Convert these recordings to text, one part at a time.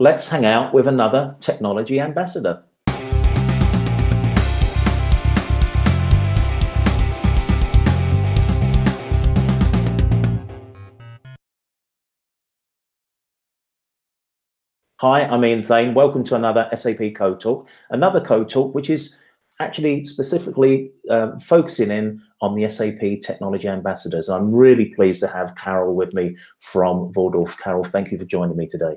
let's hang out with another technology ambassador. Hi, I'm Ian Thain. Welcome to another SAP Code Talk, another Code Talk which is actually specifically um, focusing in on the SAP Technology Ambassadors. I'm really pleased to have Karol with me from Walldorf. Karol, thank you for joining me today.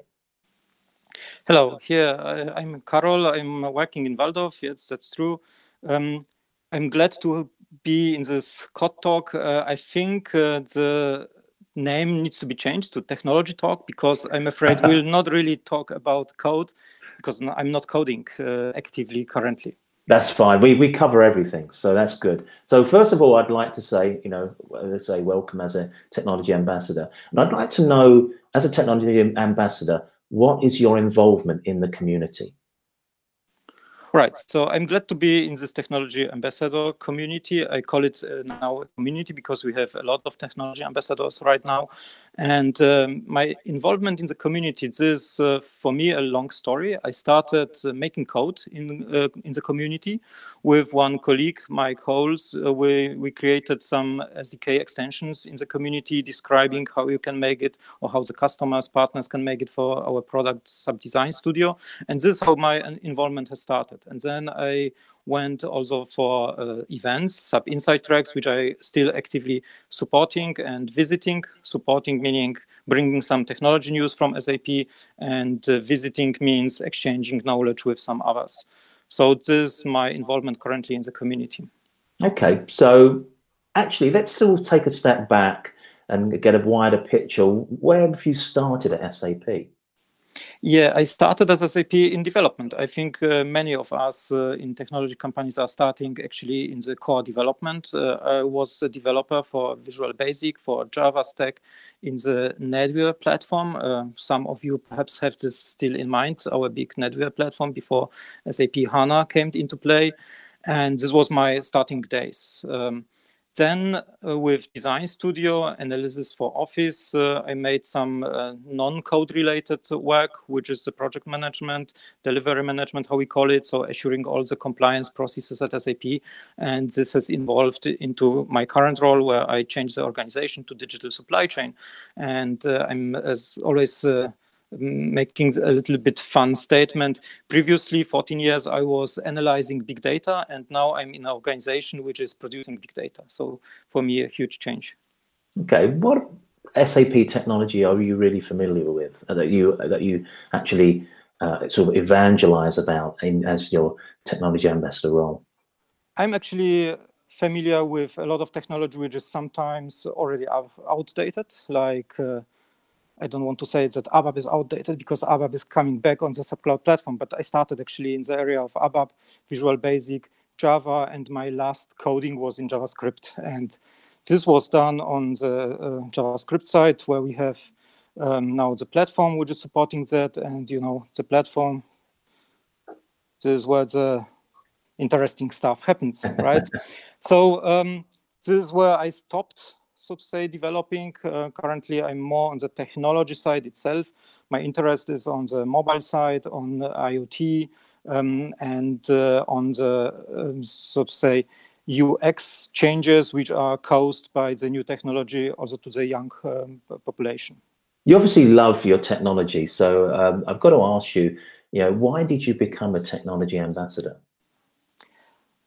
Hello, here I'm Karol. I'm working in Walldorf. Yes, that's true. Um, I'm glad to be in this Code Talk. Uh, I think uh, the name needs to be changed to technology talk because I'm afraid we'll not really talk about code because I'm not coding uh, actively currently. That's fine. We we cover everything, so that's good. So first of all, I'd like to say, you know, let's say welcome as a technology ambassador, and I'd like to know, as a technology ambassador, what is your involvement in the community? Right. So I'm glad to be in this technology ambassador community. I call it uh, now a community because we have a lot of technology ambassadors right now. And um, my involvement in the community, this is uh, for me a long story. I started uh, making code in, uh, in the community with one colleague, Mike Howles. Uh, we, we created some SDK extensions in the community describing how you can make it or how the customers, partners can make it for our product SAP Design Studio. And this is how my uh, involvement has started. And then I went also for uh, events, SAP Inside Tracks, which I still actively supporting and visiting. Supporting meaning bringing some technology news from SAP, and uh, visiting means exchanging knowledge with some others. So this is my involvement currently in the community. Okay, so actually, let's sort of take a step back and get a wider picture. Where have you started at SAP? Yeah, I started as SAP in development. I think uh, many of us uh, in technology companies are starting actually in the core development. Uh, I was a developer for Visual Basic, for Java Stack in the NetWeaver platform. Uh, some of you perhaps have this still in mind, our big NetWeaver platform before SAP HANA came into play. And this was my starting days. Um, then uh, with Design Studio, analysis for Office, uh, I made some uh, non-code related work, which is the project management, delivery management, how we call it. So assuring all the compliance processes at SAP. And this has evolved into my current role where I changed the organization to digital supply chain. And uh, I'm as always uh, making a little bit fun statement. Previously, 14 years, I was analyzing big data, and now I'm in an organization which is producing big data. So for me, a huge change. Okay, what SAP technology are you really familiar with uh, that you that you actually uh, sort of evangelize about in as your technology ambassador role? I'm actually familiar with a lot of technology which is sometimes already outdated, like uh, I don't want to say that ABAP is outdated because ABAP is coming back on the SAP Cloud Platform, but I started actually in the area of ABAP, Visual Basic, Java, and my last coding was in JavaScript. And this was done on the uh, JavaScript side where we have um, now the platform which is supporting that. And, you know, the platform, this is where the interesting stuff happens, right? so um, this is where I stopped so to say, developing. Uh, currently, I'm more on the technology side itself. My interest is on the mobile side, on IoT, um, and uh, on the, um, so to say, UX changes which are caused by the new technology also to the young um, population. You obviously love your technology, so um, I've got to ask you, you know, why did you become a technology ambassador?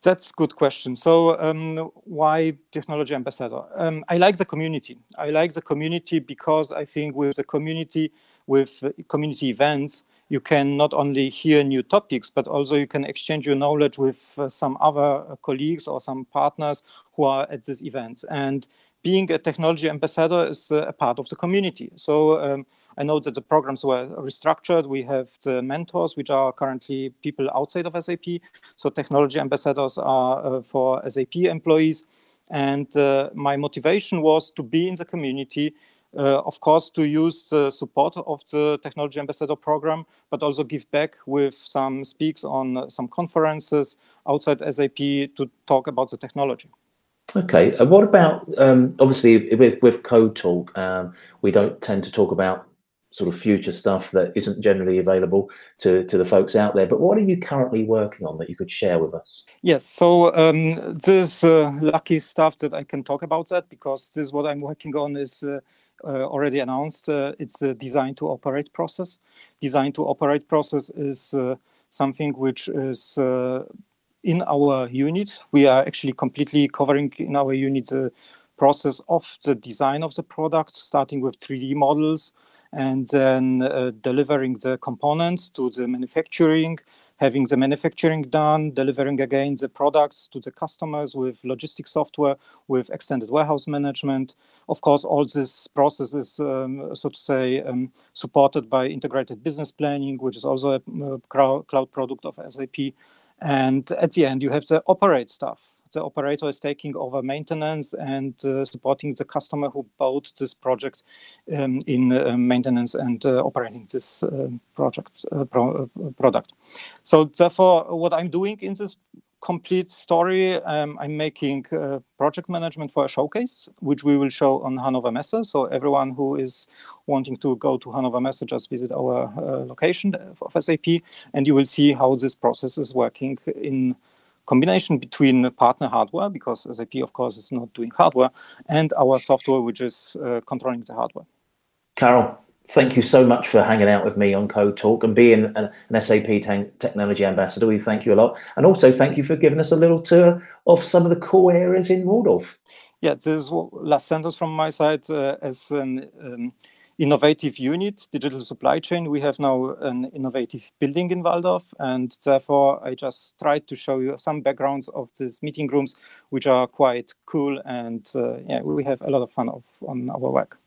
That's a good question. So um, why technology ambassador? Um, I like the community. I like the community because I think with the community, with community events, you can not only hear new topics, but also you can exchange your knowledge with uh, some other uh, colleagues or some partners who are at these events. And being a technology ambassador is uh, a part of the community. So um, I know that the programs were restructured. We have the mentors, which are currently people outside of SAP. So technology ambassadors are uh, for SAP employees. And uh, my motivation was to be in the community, uh, of course, to use the support of the Technology Ambassador program, but also give back with some speaks on some conferences outside SAP to talk about the technology. Okay, what about, um, obviously with, with Code Talk, um, we don't tend to talk about sort of future stuff that isn't generally available to, to the folks out there. But what are you currently working on that you could share with us? Yes, so um, this uh, lucky stuff that I can talk about that because this what I'm working on is uh, uh, already announced. Uh, it's a design to operate process. Design to operate process is uh, something which is uh, in our unit. We are actually completely covering in our unit the process of the design of the product, starting with 3D models, and then uh, delivering the components to the manufacturing, having the manufacturing done, delivering again the products to the customers with logistic software, with extended warehouse management. Of course, all this process is, um, so to say, um, supported by integrated business planning, which is also a cloud product of SAP. And at the end, you have the operate stuff the operator is taking over maintenance and uh, supporting the customer who bought this project um, in uh, maintenance and uh, operating this uh, project uh, pro uh, product. So therefore, what I'm doing in this complete story, um, I'm making project management for a showcase, which we will show on Hannover Messe. So everyone who is wanting to go to Hannover Messe, just visit our location of SAP, and you will see how this process is working in combination between partner hardware, because SAP, of course, is not doing hardware, and our software, which is uh, controlling the hardware. Karol, thank you so much for hanging out with me on Code Talk and being an, an SAP technology ambassador. We thank you a lot. And also thank you for giving us a little tour of some of the core areas in Walldorf. Yeah, this is last sentence from my side uh, as an um, innovative unit, digital supply chain. We have now an innovative building in Walldorf, and therefore I just tried to show you some backgrounds of these meeting rooms, which are quite cool, and uh, yeah, we have a lot of fun of, on our work.